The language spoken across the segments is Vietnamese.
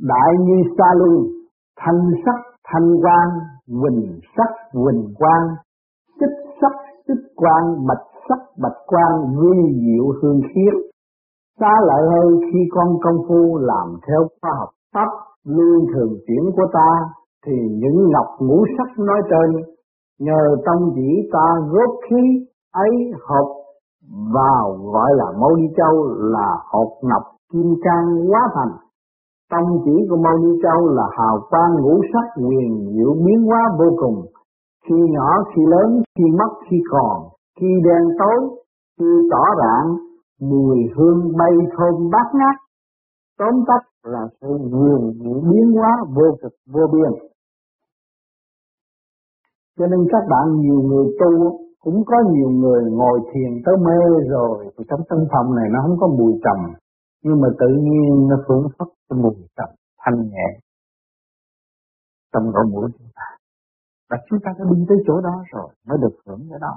đại như sa luân thanh sắc, thanh quang, huỳnh sắc, huỳnh quang tích sắc tích quang, bạch sắc, bạch quang vi diệu hương khiết. Xa lợi hơn khi con công phu làm theo khoa học pháp luân thường chuyển của ta, thì những ngọc ngũ sắc nói trên, nhờ tâm chỉ ta góp khí ấy hợp vào gọi là mâu đi châu là hột ngọc kim cang hóa thành tâm chỉ của mâu ni châu là hào quang ngũ sắc quyền diệu biến hóa vô cùng. Khi nhỏ, khi lớn, khi mất, khi còn, khi đen tối, khi tỏ rạng, mùi hương bay thơm bát ngát. Tóm tắt là sự quyền diệu biến hóa vô cực, vô biên. Cho nên các bạn, nhiều người tu, cũng có nhiều người ngồi thiền tới mê rồi trong căn phòng này nó không có mùi trầm nhưng mà tự nhiên nó phưởng phất cái mùi trầm thanh nhẹ trong lỗ mũi chúng ta. Và chúng ta đã đi tới chỗ đó rồi mới được hưởng cái đó.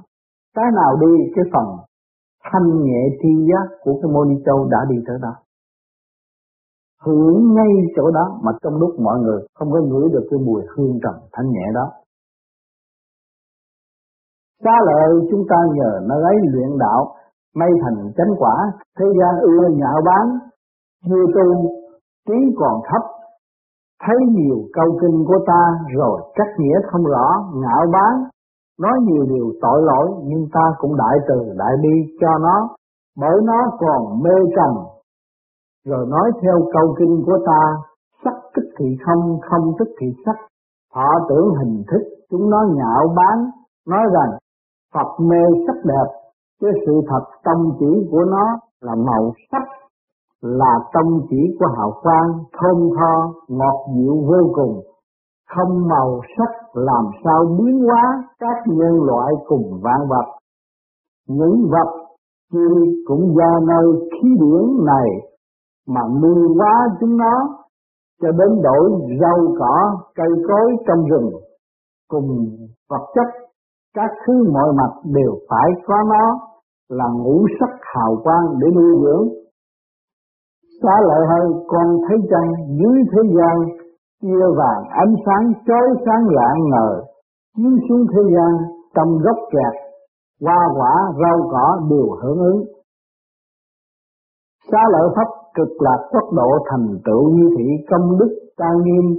Cái nào đi cái phần thanh nhẹ tri giác của cái môn châu đã đi tới đó. Hưởng ngay chỗ đó mà trong lúc mọi người không có ngửi được cái mùi hương trầm thanh nhẹ đó. Xá lợi chúng ta nhờ nó lấy luyện đạo, may thành chánh quả, thế gian ưa nhạo bán, chưa tu, trí còn thấp, thấy nhiều câu kinh của ta rồi chắc nghĩa không rõ, ngạo bán, nói nhiều điều tội lỗi nhưng ta cũng đại từ đại bi cho nó, bởi nó còn mê trầm. Rồi nói theo câu kinh của ta, sắc tức thì không, không tức thì sắc, họ tưởng hình thức, chúng nó nhạo bán, nói rằng Phật mê sắc đẹp, cái sự thật tâm chỉ của nó là màu sắc, là tâm chỉ của hào quang, thơm tho, ngọt dịu vô cùng. Không màu sắc làm sao biến hóa các nhân loại cùng vạn vật. Những vật chi cũng do nơi khí điển này mà nuôi hóa chúng nó cho đến đổi rau cỏ cây cối trong rừng cùng vật chất các thứ mọi mặt đều phải có nó là ngũ sắc hào quang để nuôi dưỡng. Xá lợi hơn con thấy rằng dưới thế gian chia vàng ánh sáng chói sáng lạng ngời, chiếu xuống thế gian, trong gốc kẹt, hoa quả, rau cỏ đều hưởng ứng. Xá lợi pháp cực lạc quốc độ thành tựu như thị công đức trang nghiêm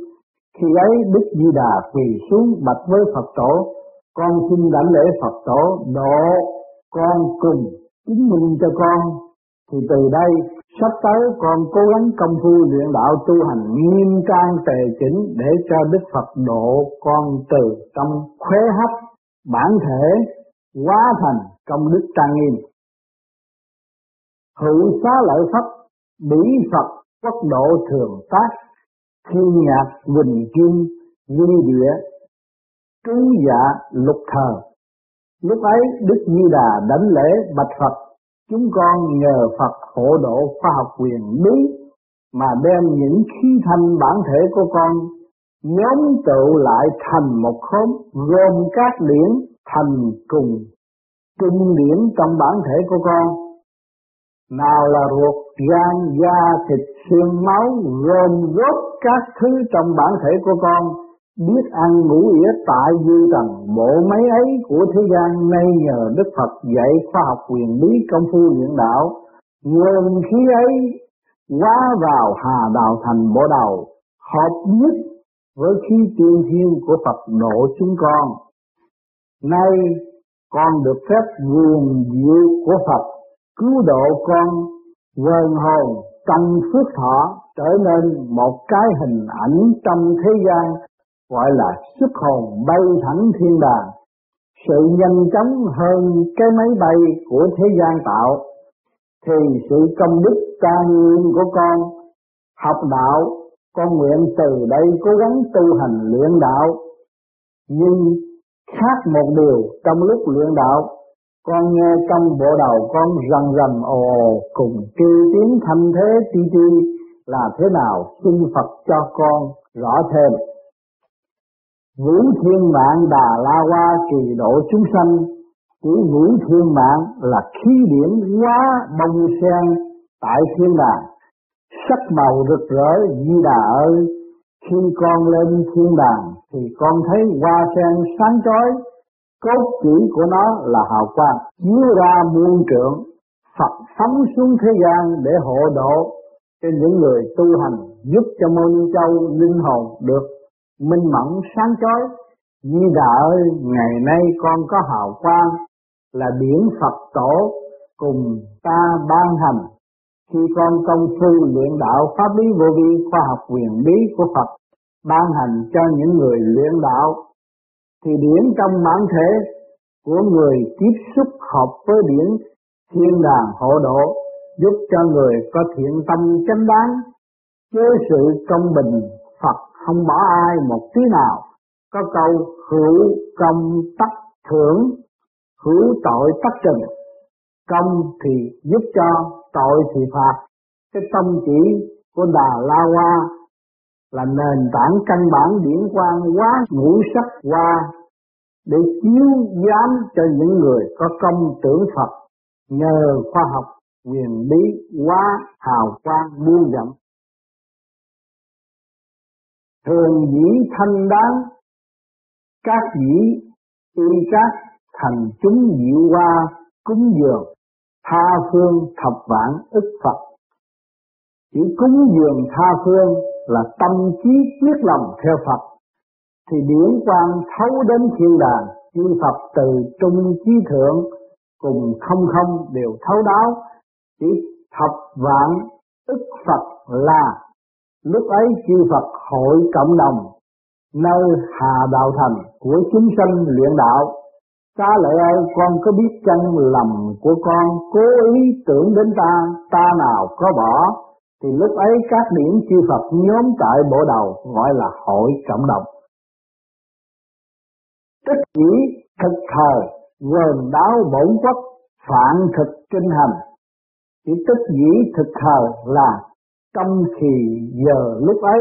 khi ấy, Đức Di Đà quỳ xuống bạch với Phật tổ con xin đảnh lễ Phật tổ độ con cùng chứng minh cho con. Thì từ đây, sắp tới con cố gắng công phu luyện đạo tu hành nghiêm trang tề chỉnh để cho Đức Phật độ con từ trong khuế hấp, bản thể hóa thành công đức trang nghiêm. Hữu xá lợi Phật, bỉ Phật, quốc độ thường tác thiên nhạc, quỳnh kim duy địa trú dạ lục thờ. Lúc ấy Đức như Đà đánh lễ bạch Phật, chúng con nhờ Phật hộ độ khoa học quyền bí mà đem những khí thanh bản thể của con nhóm tụ lại thành một khóm gồm các điển thành cùng trung điểm trong bản thể của con. Nào là ruột gan da thịt xương máu gồm góp các thứ trong bản thể của con biết ăn ngủ ỉa tại dư tầng bộ máy ấy của thế gian nay nhờ Đức Phật dạy khoa học quyền bí công phu luyện đạo. Nguồn khí ấy hóa vào hà đạo thành bộ đầu, hợp nhất với khí tiên thiên của Phật độ chúng con. Nay con được phép nguồn diệu của Phật, cứu độ con, quên hồn tăng phước thọ, trở nên một cái hình ảnh trong thế gian gọi là xuất hồn bay thẳng thiên đàng. Sự nhanh chóng hơn cái máy bay của thế gian tạo. Thì sự công đức ca nguyên của con học đạo, con nguyện từ đây cố gắng tu hành luyện đạo. Nhưng khác một điều trong lúc luyện đạo, con nghe trong bộ đầu con rầm rầm ồ ồ cùng kêu tiếng thanh thế chi chi là thế nào xin Phật cho con rõ thêm vũ thiên mạng đà la hoa kỳ độ chúng sanh. Chữ vũ thiên mạng là khí điển hóa bông sen tại thiên đàng. Sắc màu rực rỡ Di Đà ơi, khi con lên thiên đàng thì con thấy hoa sen sáng chói. Cốt chỉ của nó là hào quang, chiếu ra muôn trượng. Phật sống xuống thế gian để hộ độ cho những người tu hành, giúp cho môn châu linh hồn được minh mẫn sáng chói. Di Đà ơi, ngày nay con có hào quang là điển Phật tổ cùng ta ban hành. Khi con công phu luyện đạo pháp lý vô vi, khoa học quyền bí của Phật ban hành cho những người luyện đạo, thì điển trong bản thể của người tiếp xúc hợp với điển thiên đàng hộ độ, giúp cho người có thiện tâm chánh đáng với sự công bình Phật không bỏ ai một tí nào. Có câu, hữu công tất thưởng, hữu tội tất trừng công thì giúp cho, tội thì phạt. Cái tâm chỉ của đà la hoa là nền tảng căn bản điển quang quá ngũ sắc hoa để chiếu giám cho những người có công tưởng Phật, nhờ khoa học, quyền bí quá hào quang, muôn dặm thường dĩ thanh đáng, các dĩ y các thành chúng diệu hoa cúng dường, tha phương thập vạn ức Phật. Chỉ cúng dường tha phương là tâm trí quyết lòng theo Phật, thì điển quang thấu đến thiên đàng, chư Phật từ trung trí thượng cùng không không đều thấu đáo. Chỉ thập vạn ức Phật là lúc ấy chư Phật hội cộng đồng nơi hà đạo thành của chúng sanh luyện đạo Xá lợi ơi con có biết chân lầm của con cố ý tưởng đến ta, ta nào có bỏ thì lúc ấy các điểm chư Phật nhóm tại bộ đầu gọi là hội cộng đồng. Tích chỉ thực thời gồm đáo bổn quốc phản thực kinh hành. Chỉ tích dĩ thực thời là trong khi giờ lúc ấy,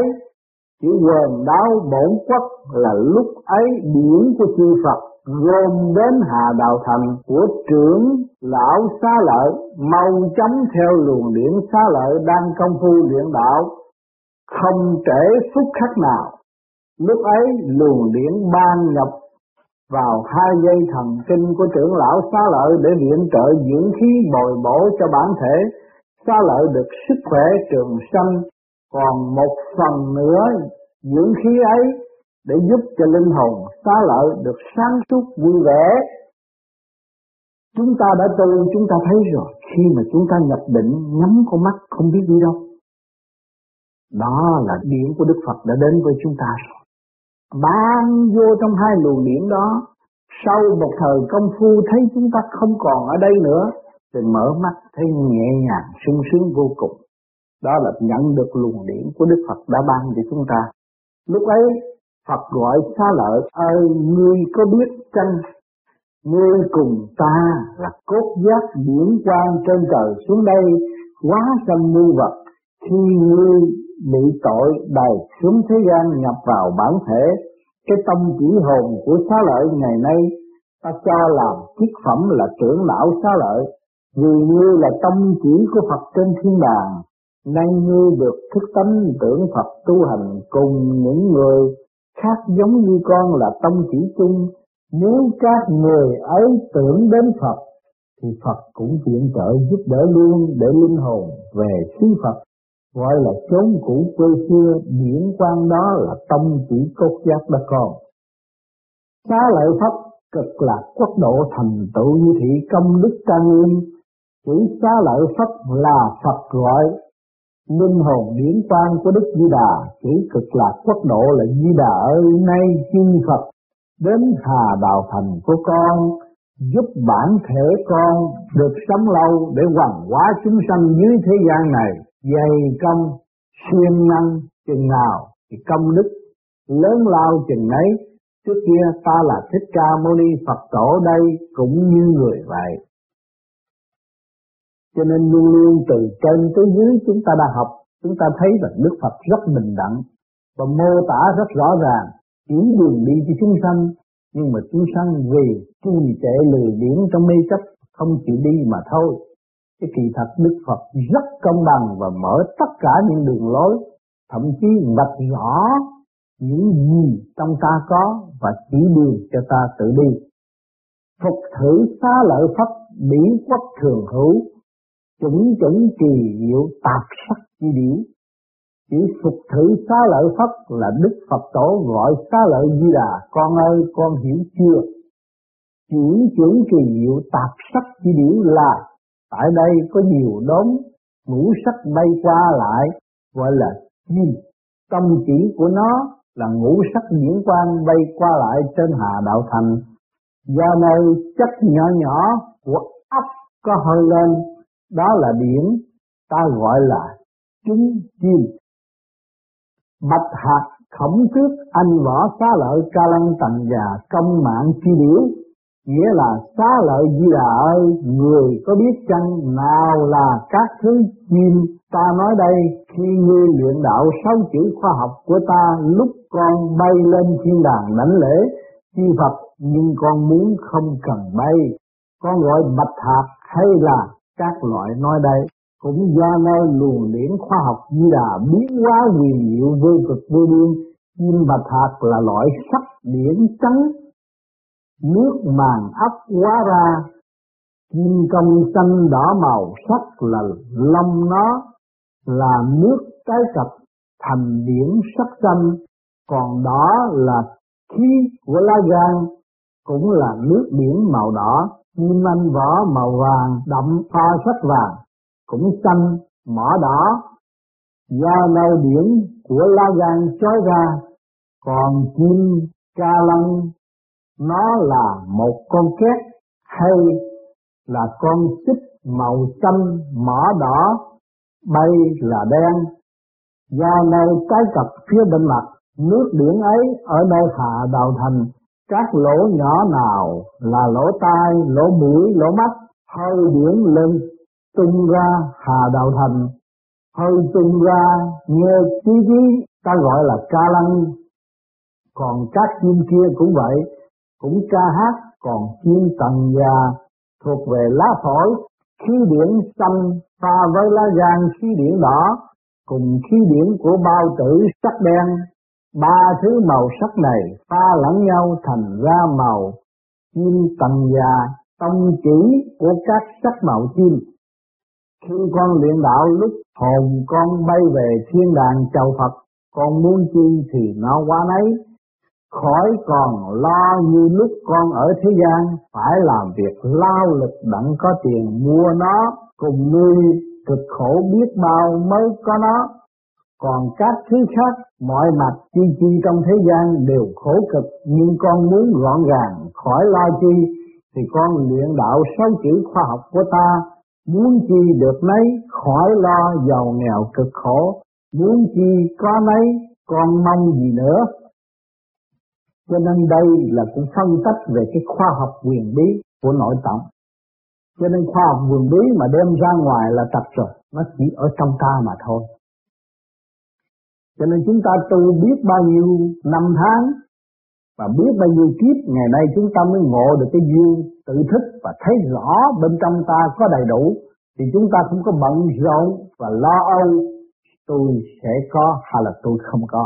chữ quần đáo bổn quốc là lúc ấy điển của chư Phật, gồm đến hà đạo thành của trưởng lão xá lợi, mau chóng theo luồng điển xá lợi đang công phu luyện đạo, không trễ phút khắc nào. Lúc ấy luồng điển ban nhập vào hai dây thần kinh của trưởng lão xá lợi để viện trợ dưỡng khí bồi bổ cho bản thể xá lợi được sức khỏe trường sanh còn một phần nữa dưỡng khí ấy để giúp cho linh hồn xá lợi được sáng suốt vui vẻ. Chúng ta đã tu, chúng ta thấy rồi, khi mà chúng ta nhập định, nhắm con mắt không biết đi đâu. Đó là điển của Đức Phật đã đến với chúng ta rồi. Ban vô trong hai luồng điển đó, sau một thời công phu thấy chúng ta không còn ở đây nữa, thì mở mắt thấy nhẹ nhàng, sung sướng vô cùng. Đó là nhận được luồng điển của Đức Phật đã ban cho chúng ta. Lúc ấy Phật gọi xa lợi ơi ngươi có biết chăng ngươi cùng ta là cốt giác điển quang trên trời xuống đây quá sanh muôn vật khi ngươi bị tội đầy xuống thế gian nhập vào bản thể cái tâm chỉ hồn của xá lợi ngày nay ta cho làm chiếc phẩm là trưởng lão xá lợi vì ngươi là tâm chỉ của Phật trên thiên đàng, nay ngươi được thức tánh tưởng Phật tu hành cùng những người khác giống như con là tâm chỉ chung, nếu các người ấy tưởng đến Phật, thì Phật cũng viện trợ giúp đỡ luôn để linh hồn về xứ Phật. Gọi là chốn cũ quê xưa điển quan đó là tâm chỉ cốt giác đã còn xá lợi pháp cực lạc quốc độ thành tựu như thị công đức trang nghiêm quỷ xá lợi pháp là Phật gọi. Linh hồn điển quang của Đức Di Đà chỉ cực lạc quốc độ là Di Đà ơi nay chư Phật. Đến hà đạo thành của con, giúp bản thể con được sống lâu để hoàn hóa chúng sanh dưới thế gian này. Dày công, siêng năng, chừng nào thì công đức. Lớn lao chừng ấy trước kia ta là thích ca mâu ni phật tổ đây cũng như người vậy cho nên luôn luôn từ trên tới dưới chúng ta đã học, chúng ta thấy là Đức Phật rất bình đẳng và mô tả rất rõ ràng, chỉ đường đi cho chúng sanh, nhưng mà chúng sanh vì trì trệ lười biếng trong mê chấp không chịu đi mà thôi. cái kỳ thật Đức Phật rất công bằng và mở tất cả những đường lối, thậm chí vạch rõ những gì trong ta có và chỉ đường cho ta tự đi. Phục thử xá lợi pháp bỉ quốc thường hữu, chủng chủng kỳ diệu tạp sắc chi điển. chỉ phục thử xá lợi Phật là Đức Phật Tổ gọi xá lợi Di Đà, con ơi con hiểu chưa? Chuyển chuyển kỳ diệu tạp sắc chi điển là tại đây có nhiều đốm ngũ sắc bay qua lại gọi là chim. Tâm chỉ của nó là ngũ sắc diễn quan bay qua lại trên hà đạo thành. Do nơi chất nhỏ nhỏ của ấp có hơi lên, đó là điển, ta gọi là chúng chim. Bạch hạt khổng tước anh võ xá lợi ca lăng tần già công mạng chi điểu nghĩa là xá lợi di đà ơi người có biết chăng nào là các thứ chim ta nói đây khi ngươi luyện đạo sáu chữ khoa học của ta lúc con bay lên thiên đàng lãnh lễ chi Phật nhưng con muốn không cần bay con gọi bạch hạt hay là các loại nói đây cũng do nơi luồng điển khoa học di đà biến hóa quyền diệu vô cực vô biên. Chim bạch hạt là loại sắc điển trắng. Nước màng ấp hóa ra. Kim công xanh đỏ màu sắc là lông nó, là nước cái cặp thành điển sắc xanh. Còn đó là khí của lá gan, cũng là nước biển màu đỏ kim anh vỏ màu vàng, đậm pha sắc vàng, cũng xanh, mỏ đỏ. Do nơi điển của lá gan chói ra, còn kim ca lăng, nó là một con két hay là con xích màu xanh, mỏ đỏ, bay là đen. Do nơi trái cặp phía bên mặt, nước biển ấy ở nơi hạ đào thành các lỗ nhỏ nào là lỗ tai lỗ mũi lỗ mắt hơi điển lưng, tung ra hà đạo thành. Hơi tung ra nghe chí chí ta gọi là ca lăng. Còn các chim kia cũng vậy cũng ca hát còn chim tầng già thuộc về lá phổi. Khí điển xanh pha với lá gan khí điển đỏ cùng khí điển của bao tử sắc đen ba thứ màu sắc này pha lẫn nhau thành ra màu. Chim tầm già, tông chỉ của các sắc màu chim. Khi con luyện đạo lúc hồn con bay về thiên đàng chầu Phật, con muốn chi thì nó qua nấy. Khỏi còn lo như lúc con ở thế gian, phải làm việc lao lực đặng có tiền mua nó, cùng ngươi cực khổ biết bao mới có nó. Còn các thứ khác mọi mặt chi chi trong thế gian đều khổ cực nhưng con muốn gọn gàng khỏi lo chi thì con luyện đạo sáu chữ khoa học của ta muốn chi được nấy khỏi lo giàu nghèo cực khổ muốn chi có nấy con mong gì nữa cho nên đây là cũng phân tích về cái khoa học quyền bí của nội tạng. Cho nên khoa học quyền bí mà đem ra ngoài là tập rồi, nó chỉ ở trong ta mà thôi. Cho nên chúng ta tu biết bao nhiêu năm tháng và biết bao nhiêu kiếp ngày nay chúng ta mới ngộ được cái duyên tự thức và thấy rõ bên trong ta có đầy đủ thì chúng ta không có bận rộn và lo âu tôi sẽ có hay là tôi không có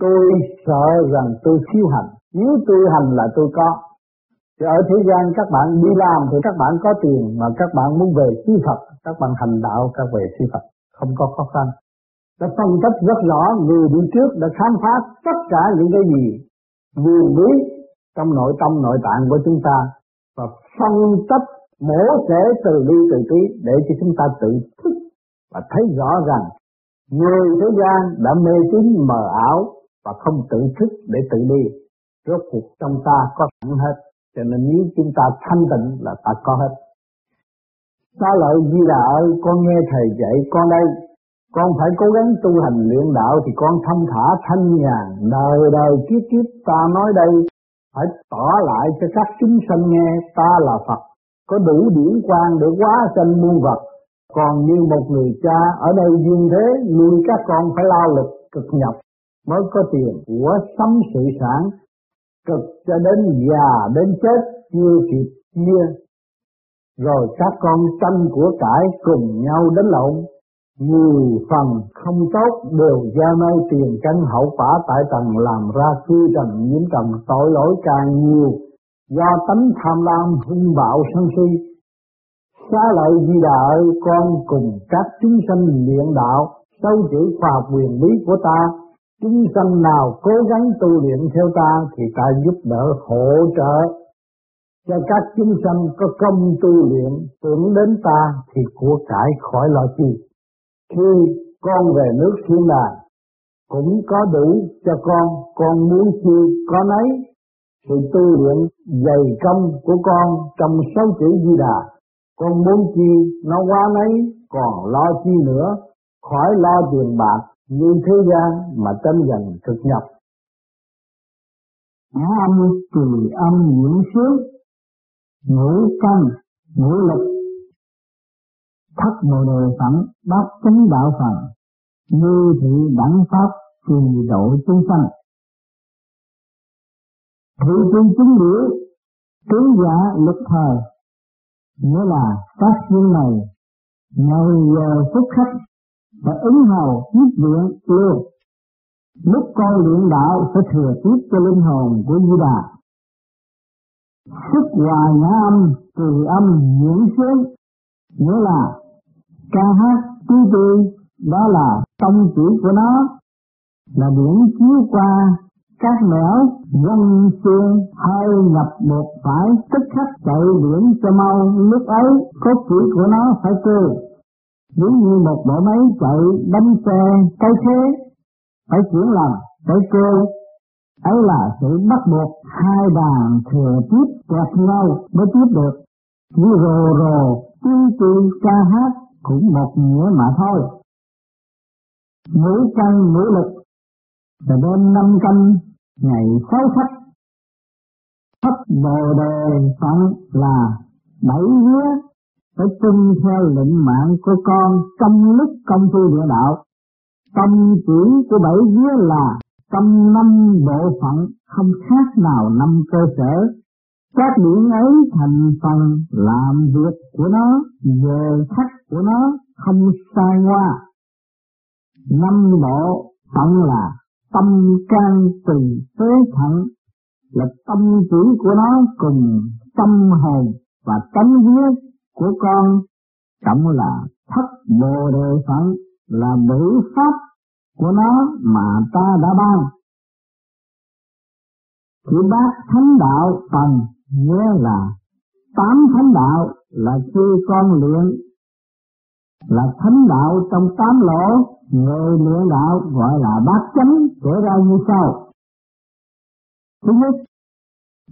Tôi sợ rằng tôi thiếu hành, nếu tôi hành là tôi có. Thì ở thế gian các bạn đi làm thì các bạn có tiền mà các bạn muốn về sư Phật, các bạn hành đạo các về sư Phật, không có khó khăn. Đã phân tích rất rõ, người đi trước đã khám phá tất cả những cái gì vườn bí trong nội tâm nội tạng của chúng ta và phân tích mổ xẻ từ ly từ tí để cho chúng ta tự thức và thấy rõ rằng người thế gian đã mê tín mờ ảo và không tự thức để tự đi. Rốt cuộc trong ta có sẵn hết, cho nên nếu chúng ta thanh tịnh là ta có hết. Xá lợi Di Đà ơi, con nghe Thầy dạy con đây, con phải cố gắng tu hành luyện đạo thì con thông thả thanh nhàn, đời đời kiếp kiếp ta nói đây, phải tỏ lại cho các chúng sanh nghe ta là Phật, có đủ điển quang để hóa sanh muôn vật. Còn như một người cha ở đây duyên thế, nuôi các con phải lao lực cực nhọc mới có tiền của sắm sự sản cực cho đến già đến chết chưa kịp chia rồi các con tranh của cải cùng nhau đến lộn. Nhiều phần không tốt đều do nơi tiền căn hậu quả tại tầng làm ra cư trần nhiễm trần tội lỗi càng nhiều. Do tánh tham lam hung bạo sân si. Xá lợi di đà ơi, con cùng các chúng sanh luyện đạo, sâu chữ khoa quyền lý của ta. Chúng sanh nào cố gắng tu luyện theo ta thì ta giúp đỡ hỗ trợ. Cho các chúng sanh có công tu luyện, tưởng đến ta thì của cải khỏi lo chi khi con về nước thiên đàng, cũng có đủ cho con con muốn chi có nấy. Sự tu luyện dày công của con trong sáu chữ di đà, con muốn chi nó quá nấy, còn lo chi nữa, khỏi lo tiền bạc như thế gian mà tranh giành thực nhập. Ngã âm từ âm nhiễm sướng, ngũ căn, ngũ lực, thất bồ đề phẩm bát chánh đạo phật như thị đẳng pháp trì độ chúng sanh. Thị trung chúng liễu tướng giả lực thời, nghĩa là phát duyên này ngày giờ phút khách và ứng hầu tiếp viện luôn. Lúc con luyện đạo sẽ thừa tiếp cho linh hồn của Di Đà. Sức hòa nhã âm từ âm nhiễm sướng, nghĩa là ca hát tư tươi đó là tâm chỉ của nó, là điển chiếu qua các nẻo dân xương hơi nhập một phải tức khắc chạy điển cho mau. Lúc ấy, cốt chỉ của nó phải kêu, giống như một bộ máy chạy đâm xe cái thế. Phải chuyển làm phải kêu, ấy là sự bắt buộc hai đàn thừa tiếp kẹp nhau mới tiếp được. Như rồ rồ, tiên tri ca hát cũng một nghĩa mà thôi. Mỗi căn mỗi lực là đêm năm căn ngày sáu khách thất bồ đề phận là bảy vía, phải tuân theo lệnh mạng của con trong lúc công phu địa đạo. Tâm chỉ của bảy vía là tâm năm bộ phận, không khác nào năm cơ sở. Các điểm ấy thành phần làm việc của nó, giờ khách của nó không sai qua năm bộ phận là tâm can từ phế thận, là tâm chỉ của nó cùng tâm hồn và tâm huyết của con cộng là thất bồ đề phận, là bử pháp của nó mà ta đã ban. Thứ bác thánh đạo phần nghĩa là tám thánh đạo là khi con luyện là thánh đạo trong tám lỗ, người luyện đạo gọi là bát chánh, kể ra như sau. Thứ nhất,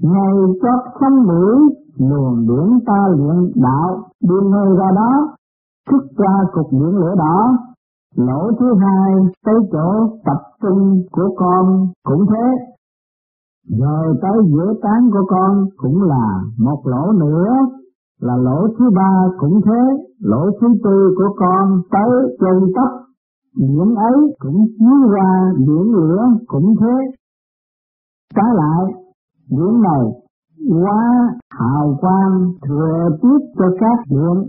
ngày chót sông mũi luồng điển ta luyện đạo đưa nơi ra đó, xuất ra cục điển lửa đỏ. Lỗ thứ hai, tới chỗ tập trung của con cũng thế. Rồi tới giữa tán của con cũng là một lỗ nữa là lỗ thứ ba cũng thế, lỗ thứ tư của con tới chân tóc. Miệng ấy cũng chiếu ra miệng lửa cũng thế. Trái lại miệng này, quá hào quang thừa tiếp cho các miệng.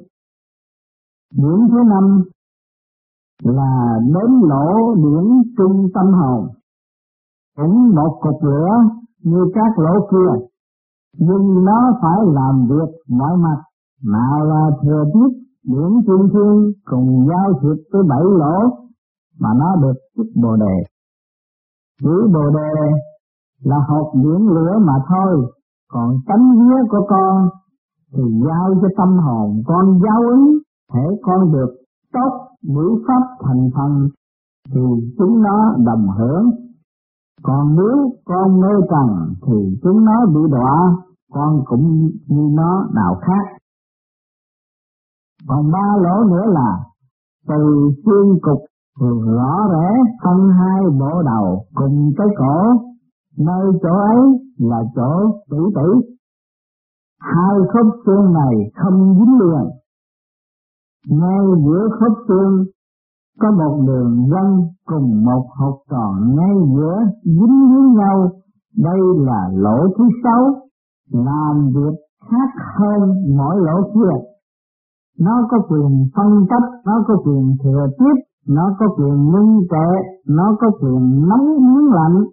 điểm thứ năm là đến lỗ điểm trung tâm hồn. Cũng một cục lửa như các lỗ kia nhưng nó phải làm việc mọi mặt. Nào là thừa tiết những trung thiên, cùng giao thiệp tới bảy lỗ, mà nó được chức bồ đề. Chữ bồ đề là hộp diễn lửa mà thôi. Còn tánh vía của con thì giao cho tâm hồn. Con giáo ứng thể con được tốt ngữ pháp thành phần thì chúng nó đồng hưởng còn nếu con mê trần thì chúng nó bị đọa, con cũng như nó đạo khác còn ba lỗ nữa là, từ xương cục rõ rẽ phân hai bộ đầu cùng cái cổ nơi chỗ ấy là chỗ tử tử. Hai khớp xương này không dính liền. Ngay giữa khớp xương có một đường dân cùng một học trò ngay giữa dính với nhau. Đây là lỗ thứ sáu, làm việc khác hơn mỗi lỗ kia. Nó có quyền phân cấp, nó có quyền thừa tiếp, nó có quyền minh trệ, nó có quyền nóng biến lạnh,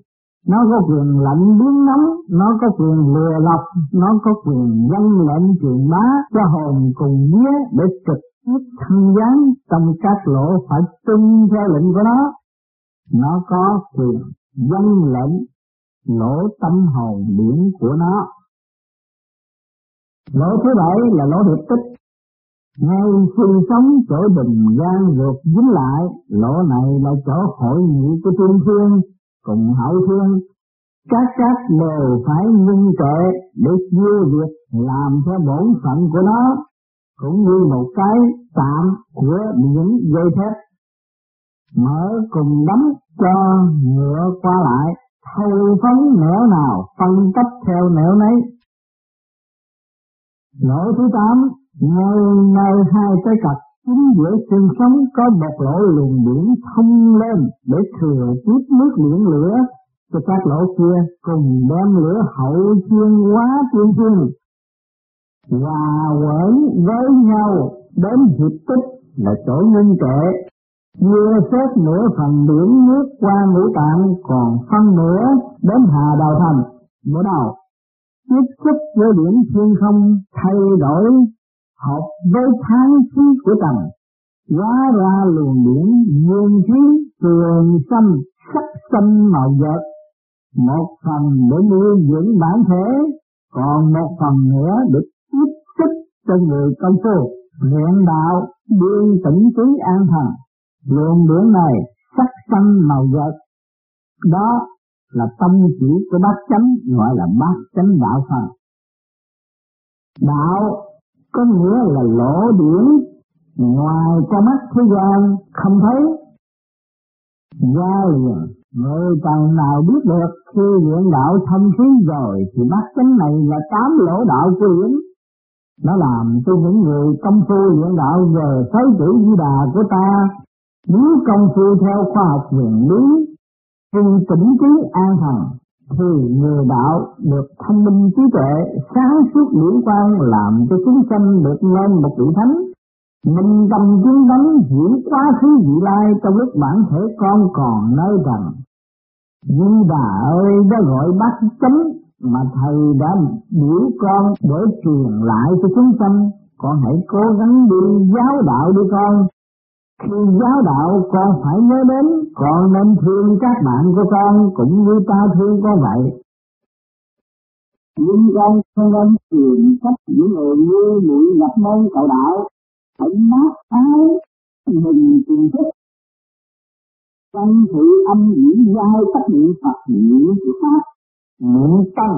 nó có quyền lạnh biến nóng, nó có quyền lừa lọc, nó có quyền dân lệnh truyền bá cho hồn cùng vía để trực tiếp thân gián trong các lỗ phải tuân theo lệnh của nó. Nó có quyền dân lệnh lỗ tâm hồn điển của nó. Lỗ thứ bảy là lỗ hiệp tích. Ngay sinh sống chỗ bình gian ruột dính lại, lỗ này là chỗ hội nghị của trung thiên cùng hậu thiên. Các các đều phải ngưng trệ để chia việc làm theo bổn phận của nó, cũng như một cái tạm của những dây thép. Mở cùng đấm cho ngựa qua lại thâu phấn nẻo nào phân cấp theo nẻo nấy. Lỗ thứ tám, ngay ngay hai cái cặp chính giữa xương sống có một lỗ luồng biển thông lên để thừa tiếp nước biển lửa cho các lỗ kia cùng đem lửa hậu chuyên hóa chuyên chuyên hòa quẩn với nhau đến hiệp tích là chỗ ngưng trệ Vừa xét nửa phần biển nước qua ngũ tạng còn phân nửa đến hà đầu thành. mở đầu, tiếp xúc với điểm thiên không thay đổi hợp với tháng khí của tầng. Hóa ra luồng điển dương khí trường xanh sắc xanh màu vợt. Một phần để nuôi dưỡng bản thể, còn một phần nữa để cho người công phu, luyện đạo, đương tỉnh trí an thần. Luồng điển này sắc xanh màu vợt đó là tâm chỉ của bát chánh gọi là bát chánh đạo phần đạo có nghĩa là lỗ điển ngoài cho mắt thế gian không thấy. Ra liền người tầng nào biết được khi luyện đạo thông khí rồi thì bát chánh này là tám lỗ đạo của điển nó làm cho những người công phu luyện đạo về thấy chữ di đà của ta nếu công phu theo khoa học huyền lý, cùng tỉnh trí an thần, thì người đạo được thông minh trí tuệ, sáng suốt điển quan làm cho chúng sanh được lên một vị thánh. Minh tâm chứng đấng diễn quá khứ vị lai trong lúc bản thể con còn nơi rằng Di Đà ơi đã gọi bác chấm mà thầy đã biểu con để truyền lại cho chúng sanh. Con hãy cố gắng đi giáo đạo đi con, khi giáo đạo con phải nhớ đến con nên thương các bạn của con cũng như ta thương con vậy. Nhưng con không nên truyền cách những người như mũi nhập môn cầu đạo, hãy mát áo, mình cùng thức. Trong sự âm diễn giai các niệm Phật niệm Pháp, niệm tăng,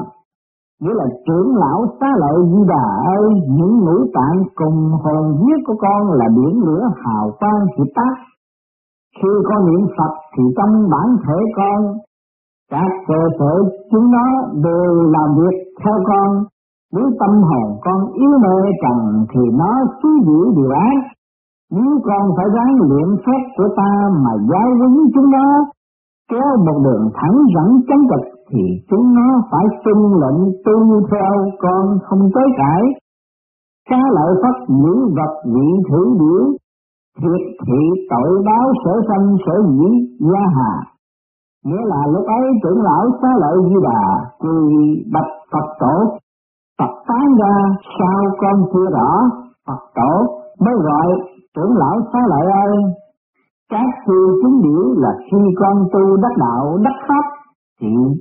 nghĩa là trưởng lão xá lợi di đà ơi, những ngũ tạng cùng hồn vía của con là biển lửa hào quang hiệp tác. Khi con niệm phật thì trong bản thể con, các cơ sở chúng nó đều làm việc theo con. Nếu tâm hồn con yếu mê trần thì nó xứ giữ điều ác. Nếu con phải ráng luyện phép của ta mà giáo huấn chúng nó, kéo một đường thẳng dẫn chánh trực thì chúng nó phải tuân lệnh tu theo con không chối cãi. Cá lợi phát những vật vị thử điểu, thiệt thị tội báo sở sanh sở dĩ gia hà. Nghĩa là lúc ấy trưởng lão xá lợi di đà quỳ bạch Phật tổ, Phật tán ra sao con chưa rõ, Phật tổ mới gọi trưởng lão xá lợi ơi. Các sư chúng điểu là khi con tu đắc đạo đắc pháp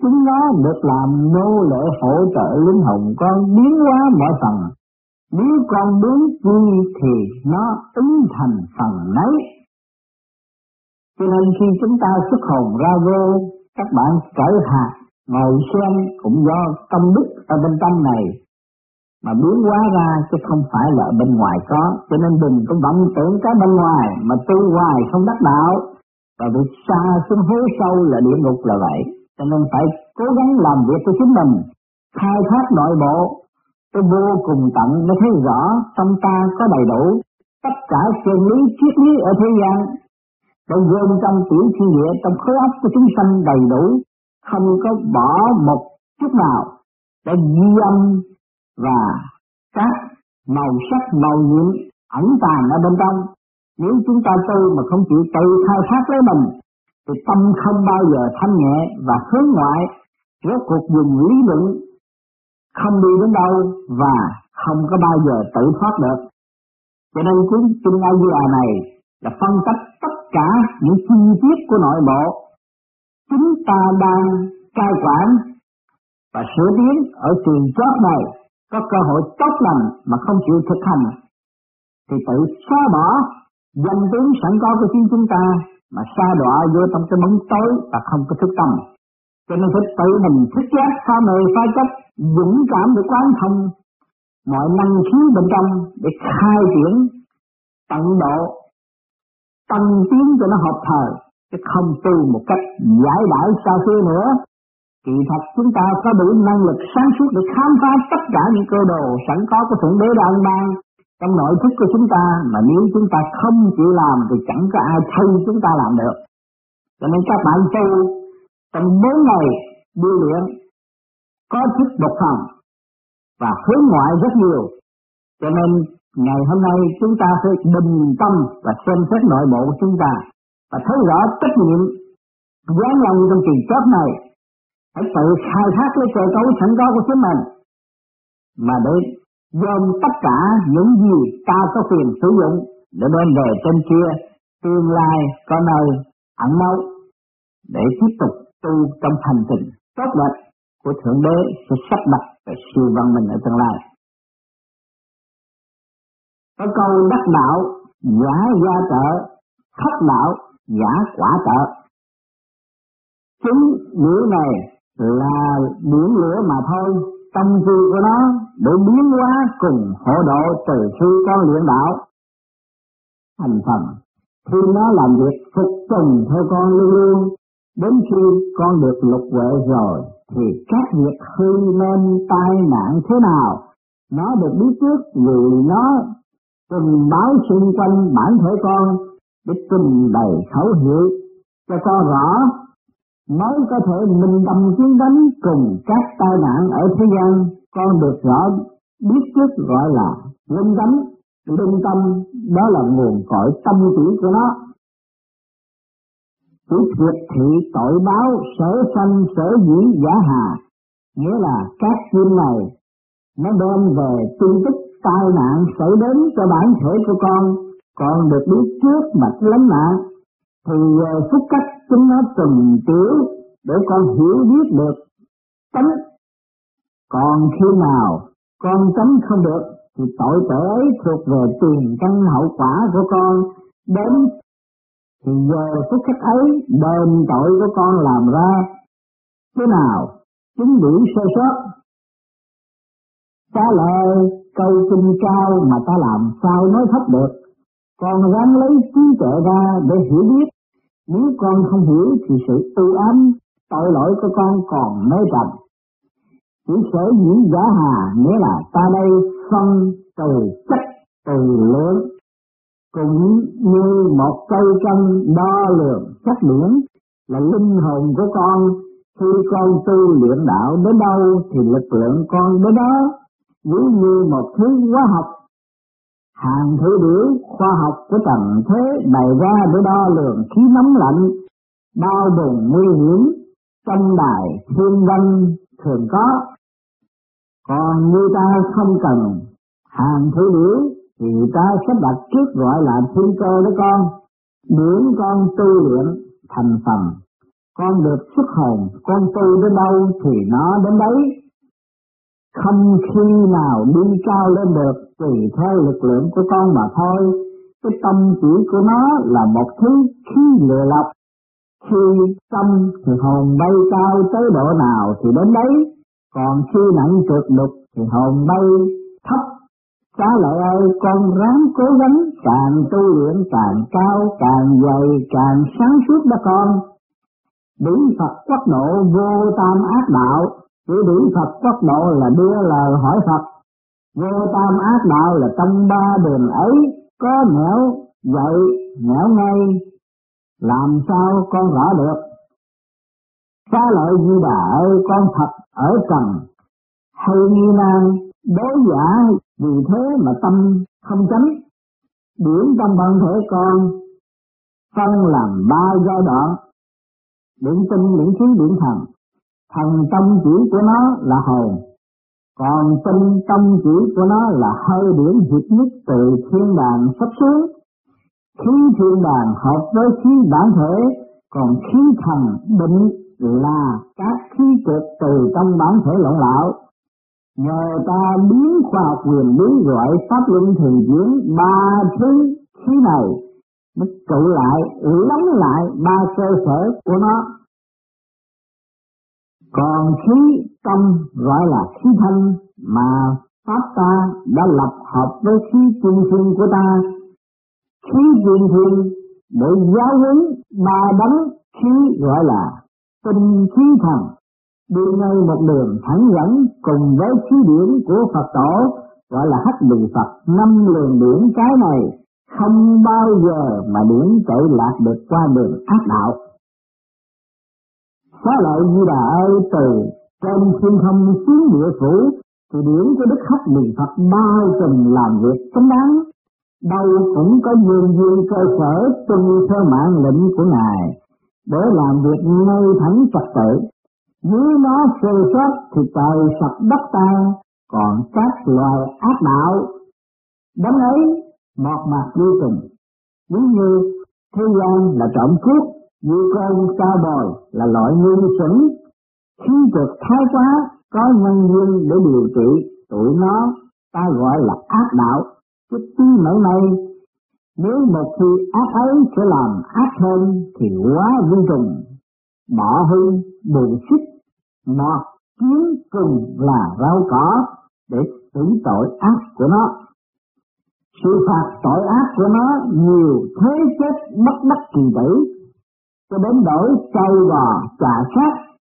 chúng nó được làm nô lệ hỗ trợ linh hồn con biến hóa mọi phần. Nếu con muốn chi thì nó ứng thành phần nấy. Cho nên khi chúng ta xuất hồn ra vô, các bạn cởi hạt, ngồi xem cũng do tâm đức ở bên tâm này mà biến hóa ra chứ không phải là ở bên ngoài có cho nên đừng có vọng tưởng cái bên ngoài mà tu hoài không đắc đạo và việc xa xuống hố sâu là địa ngục là vậy cho nên phải cố gắng làm việc cho chính mình, khai thác nội bộ. Tôi vô cùng tận mới thấy rõ trong ta có đầy đủ tất cả chân lý triết lý ở thế gian. Để gom trong tiểu thiên địa, trong khối óc của chúng sanh đầy đủ, không có bỏ một chút nào để ghi âm và các màu sắc, màu nhiệm ẩn tàng ở bên trong. Nếu chúng ta tu mà không chịu tự khai thác lấy mình thì tâm không bao giờ thanh nhẹ và hướng ngoại, rốt cuộc dùng lý luận không đi đến đâu và không có bao giờ tự thoát được. Cho nên cuốn kinh A Di Đà này là phân tích tất cả những chi tiết của nội bộ. Chúng ta đang cai quản và sửa tiến ở trường chót này, có cơ hội tốt lành mà không chịu thực hành. Thì tự xóa bỏ danh tướng sẵn có của chính chúng ta mà xa đọa vô trong cái bóng tối và không có thức tâm. Cho nên phải tự mình thức giác pha mề pha chấp, dũng cảm để quán thông mọi năng khiếu bên trong để khai triển tận độ tăng tiến cho nó hợp thời chứ không tu một cách giải đãi xa xưa nữa kỳ thật chúng ta có đủ năng lực sáng suốt để khám phá tất cả những cơ đồ sẵn có của thượng đế đã ban trong nội thức của chúng ta mà nếu chúng ta không chịu làm thì chẳng có ai thay chúng ta làm được. Cho nên các bạn tu trong bốn ngày điêu luyện có thức độc phòng và hướng ngoại rất nhiều. Cho nên ngày hôm nay chúng ta phải bình tâm và xem xét nội bộ của chúng ta và thấy rõ trách nhiệm giáng lòng trong kỳ chót này. Phải tự khai thác lấy cơ cấu sẵn có của chính mình. Mà để gồm tất cả những gì ta có quyền sử dụng để đem về trên kia tương lai có nơi ẩn nấu để tiếp tục tu trong hành trình tốt đẹp của Thượng Đế sẽ sắp đặt về siêu văn minh ở tương lai. Có câu đắc đạo giả gia trợ, thất đạo giả quả trợ. Chính nghĩa này là biển lửa mà thôi, tâm tư của nó để biến hóa cùng hộ độ từ khi con luyện đạo thành phần, khi nó làm việc phục tùng theo con luôn luôn, đến khi con được lục huệ rồi, thì các việc hư nên tai nạn thế nào, nó được biết trước vì nó trình báo xung quanh bản thể con để trình bày khẩu hiệu cho con rõ, mới có thể minh tâm chiến đánh cùng các tai nạn ở thế gian con được rõ biết trước gọi là linh tánh linh tâm đó là nguồn cội tâm chỉ của nó. Chữ thiệt thị tội báo, sở sanh, sở dĩ, giả hà. Nghĩa là các chim này nó đem về tin tức tai nạn xảy đến cho bản thể của con. Con được biết trước mặt lánh nạn. Thì ờ, về cách chúng nó từng tiểu để con hiểu biết được tánh còn khi nào con tránh không được, thì tội tội ấy thuộc về tiền căn hậu quả của con. Đến thì giờ phút khắc ấy, đền tội của con làm ra. Thế nào? Chứng đủ sơ sót. Trả lời câu kinh cao mà ta làm sao nói thấp được. Con ráng lấy trí tuệ ra để hiểu biết. Nếu con không hiểu thì sự tư ám, tội lỗi của con còn mới trầm chỉ sở dĩ giả hà nghĩa là ta đây phân từ chất từ lượng cũng như một cây cân đo lường chất lượng là linh hồn của con, khi con tu luyện đạo đến đâu thì lực lượng con đến đó. Ví như một thứ hóa học, hàng thứ biểu khoa học của tầng thế bày ra để đo lường khí nóng lạnh, bao bùng nguy hiểm, trong đài thiên văn thường có. Còn người ta không cần hàng thứ điểu thì ta sẽ đặt trước gọi là thiên cơ đó con. Biển con tu luyện thành phần, con được xuất hồn, con tu đến đâu thì nó đến đấy. Không khi nào đi cao lên được tùy theo lực lượng của con mà thôi. Cái tâm chỉ của nó là một thứ khí lừa lọc khi tâm thì hồn bay cao tới độ nào thì đến đấy. Còn khi nặng trượt đục thì hồn bay thấp. Trả lại ơi, con ráng cố gắng. Càng tu luyện càng cao, càng dày, càng sáng suốt đó con. Đúng Phật quốc độ vô tam ác đạo. Chữ đúng Phật quốc độ là đưa lời hỏi Phật. Vô tam ác đạo là trong ba đường ấy. Có nẻo, dậy, nẻo ngay làm sao con rõ được? Xá lợi như bà ơi con thật ở trần. Hay nghi nan đối giả vì thế mà tâm không tránh điểm trong bản thể con phân làm ba giai đoạn. Điện tinh điện khí điện thần. Thần tâm chỉ của nó là hồn. Còn tinh, tâm chỉ của nó là hơi điểm hiệp nhất từ thiên đàng sắp xuống khí thiên đàng hợp với khí bản thể, còn khí thần định là các khí cực từ trong bản thể lộn lạo nhờ ta biến khoa học quyền bí gọi pháp luân thường chuyển ba thứ khí này nó trụ lại, lắng lại ba cơ sở của nó. Còn khí tâm gọi là khí thân, mà pháp ta đã lập hợp với khí trung thiên của ta khí trung thiên để giáo huấn ba đấng khí gọi là tinh khí thần. Đi ngay một đường thẳng dẫn cùng với khí điển của Phật tổ, gọi là hắc đường Phật, năm luồng điển cái này không bao giờ mà điển chạy lạc được qua đường ác đạo. Xá lợi như đà ơi, từ trên thiên không xuống địa phủ, thì điển của đức hắc đường Phật bao trùm làm việc chính đáng đâu cũng có nhân viên cơ sở tuân theo mạng lệnh của ngài. Để làm việc ngay thẳng trật tự dưới nó sơ sót thì trời sập đất tan, còn các loài ác đạo. Đấng ấy mọt mặt vô cùng. Ví như thế gian là trộm cướp, như con cao bồi là loại ngu xuẩn. Khi được thái quá, có nhân viên để điều trị, tụi nó, ta gọi là ác đạo cái tí mẫu này, nếu một khi ác ấy sẽ làm ác hơn thì quá vô trùng bỏ hư bụi xích mọt kiến cùng là rau cỏ để xử tội ác của nó. Sự phạt tội ác của nó nhiều thế chết bất đắc kỳ tử, cho đến đổi trâu bò trà sát,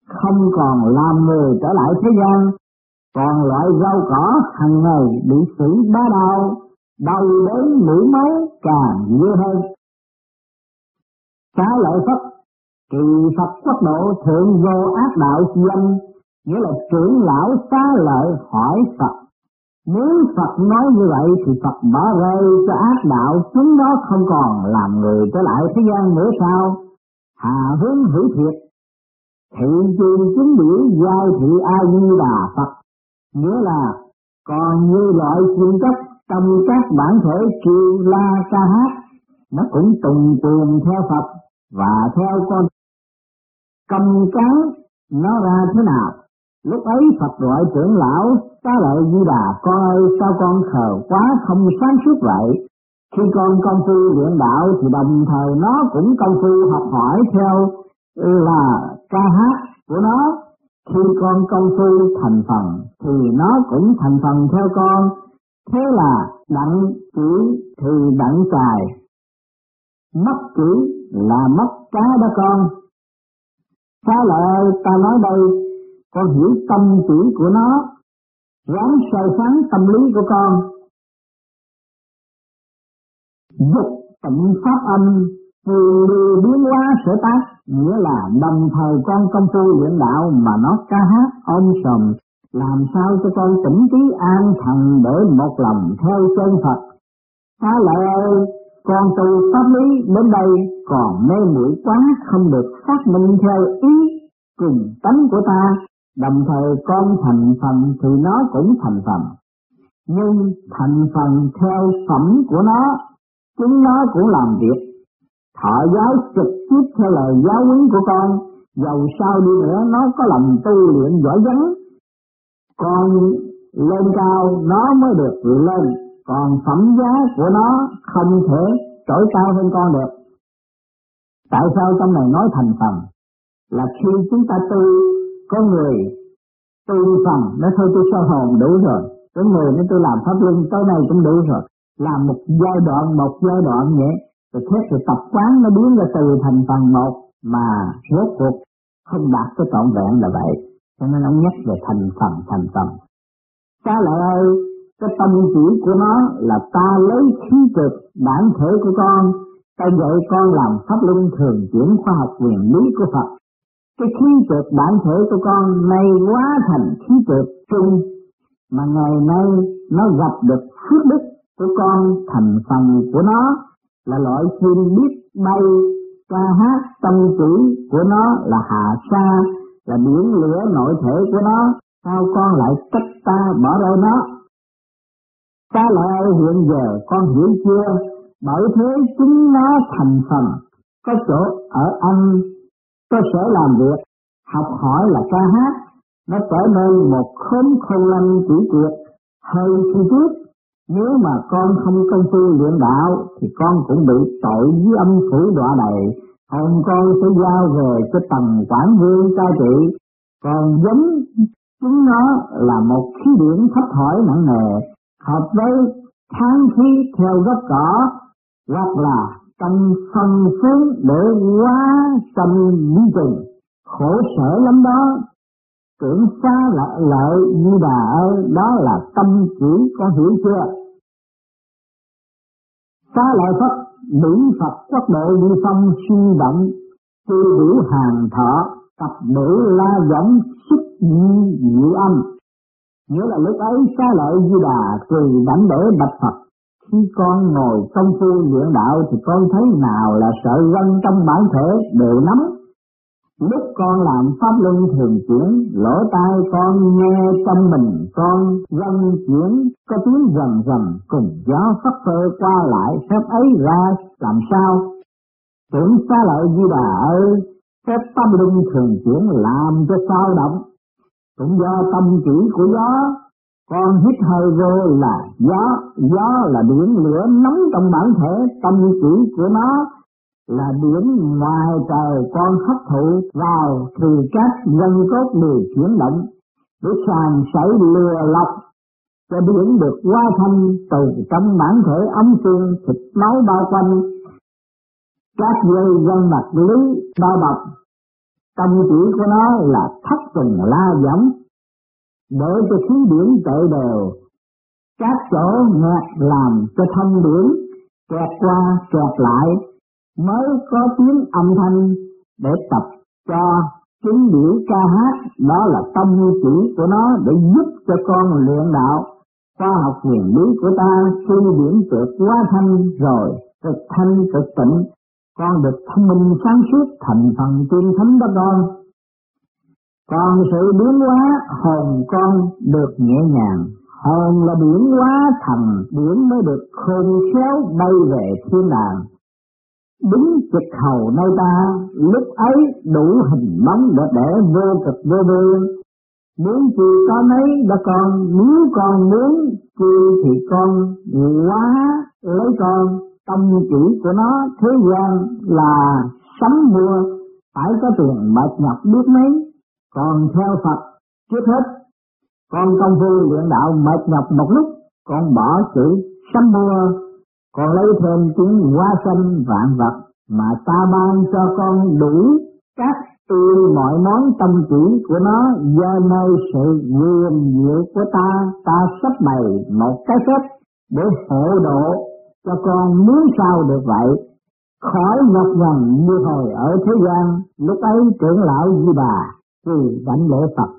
không còn làm người trở lại thế gian, còn loại rau cỏ hàng ngày bị xử bá đạo đau đớn mũi máu, càng nhiều hơn trả lợi phật trừ phật quốc độ thượng vô ác đạo dâm nghĩa là trưởng lão xá lợi hỏi phật nếu Phật nói như vậy thì Phật bỏ rơi cho ác đạo, chúng nó không còn làm người trở lại thế gian nữa sao? Hà hướng hữu thiệt. Thị trường chứng biểu giai thị A-di-đà Phật. Nghĩa là còn như loại chuyên chất trong các bản thể kêu la ca hát, nó cũng tùng tuồng theo Phật và theo con cầm cán nó ra thế nào. Lúc ấy Phật gọi trưởng lão ta lợi di đà con ơi sao con khờ quá không sáng suốt vậy. Khi con công phu luyện đạo thì đồng thời nó cũng công phu học hỏi theo là ca hát của nó. Khi con công phu thành phần thì nó cũng thành phần theo con thế là đặng chữ thì đặng tài. Mất chữ là mất cá đó con. Xá lợi ta nói đây? Con hiểu tâm chữ của nó, ráng soi sáng tâm lý của con. Dục tịnh pháp âm, từ điều biến hóa sở tác, nghĩa là đồng thời con công phu luyện đạo mà nó ca hát ôm sòm làm sao cho con tỉnh trí an thần để một lòng theo chân Phật. Phá lợi ơi, con tu pháp lý đến đây còn mê muội quá không được xác minh theo ý cùng tánh của ta, đồng thời con thành phần thì nó cũng thành phần. Nhưng thành phần theo phẩm của nó, chúng nó cũng làm việc. Thọ giáo trực tiếp theo lời giáo huấn của con, dầu sao đi nữa nó có lòng tu luyện giỏi vắng con lên cao nó mới được lên. Còn phẩm giá của nó không thể trỗi cao hơn con được. Tại sao trong này nói thành phần? Là khi chúng ta tu, có người tu phần nó thôi tôi sơ hồn đủ rồi. Có người nếu tôi làm pháp luân tới nay cũng đủ rồi. Làm một giai đoạn, một giai đoạn vậy rồi thế rồi tập quán nó biến ra từ thành phần một mà rốt cuộc không đạt cái trọn vẹn là vậy cho nên ông nhắc về thành phần thành phần. Ta lại ơi, cái tâm chỉ của nó là ta lấy khí cực, bản thể của con, ta dạy con làm pháp luân thường chuyển khoa học quyền lý của Phật. Cái khí cực, bản thể của con nay hóa thành khí cực chung, mà ngày nay nó gặp được phước đức của con, thành phần của nó là loại chim biết bay ca hát tâm chỉ của nó là hạ sa là biển lửa nội thể của nó, sao con lại cách ta bỏ rơi nó? Ta lại hiện giờ, con hiểu chưa? Bởi thế chúng nó thành phần, có chỗ ở anh có sở làm việc. Học hỏi là ca hát, nó trở nên một khóm khôn lanh chỉ tuyệt. Hơi khi trước, nếu mà con không công phu luyện đạo, thì con cũng bị tội với âm phủ đọa đầy hồn con sẽ giao về cho tầng quản vương cai trị, còn giống chúng nó là một khí điển thấp hỏi nặng nề, hợp với tháng khí theo gốc cỏ, hoặc là trong phân phấn để quá tâm lý trình khổ sở lắm đó. Tưởng xa lợi lợi như bà ơi, đó là tâm chỉ có hiểu chưa? Xa lợi Phật Mỹ Phật quốc độ đi phong suy động tiêu biểu hàng thọ, tập nữ la giọng xuất nhị diệu âm. Nghĩa là lúc ấy xa lợi di đà tùy đảnh để bạch Phật. Khi con ngồi công phu luyện đạo thì con thấy nào là sợ gân trong bản thể đều nắm lúc con làm pháp luân thường chuyển, lỗ tai con nghe tâm mình, con gân chuyển, có tiếng rầm rầm cùng gió phất phơ qua lại, phép ấy ra, làm sao? Tưởng xa lợi di đà ơi phép tâm luân thường chuyển làm cho sao động? Cũng do tâm chỉ của gió, con hít hơi vô là gió gió là biển lửa nóng trong bản thể, tâm chỉ của nó là biển ngoài trời con hấp thụ vào thì các nhân cốt đều chuyển động để sàn sảy lừa lọc, cho biển được qua thanh từ trong bản thể ấm xương thịt máu bao quanh. Các dây gân mạch lý bao bọc, tâm chỉ của nó là thất tình la giống để cho khí biển chạy đều, các chỗ nghẹt làm cho thông biển kẹt qua kẹt lại mới có tiếng âm thanh để tập cho chúng biểu ca hát. Đó là tâm như chỉ của nó để giúp cho con luyện đạo khoa học huyền lý của ta. Khi điểm tuyệt quá thanh rồi, cực thanh, cực tịnh, con được thông minh, sáng suốt, thành phần tiên thánh đó con. Còn sự biến hóa hồn con được nhẹ nhàng, hồn là biển hóa thành biển mới được khôn khéo bay về thiên đàng đứng trực hầu nơi ta, lúc ấy đủ hình bóng để để vô cực vô biên muốn chi có mấy đã con nếu con muốn chi thì con quá lấy con. Tâm chỉ của nó thế gian là sắm mua phải có tiền mệt nhọc biết mấy. Còn theo Phật, trước hết, con công phu luyện đạo mệt nhọc một lúc, con bỏ chữ sắm mua còn lấy thêm tiếng hoa xanh vạn vật mà ta ban cho con đủ các từ mọi món tâm chỉ của nó do nơi sự quyền diệu của ta. Ta sắp bày một cái phép để hộ độ cho con muốn sao được vậy? Khỏi ngập ngần như hồi ở thế gian, lúc ấy trưởng lão di bà vì đảnh lễ Phật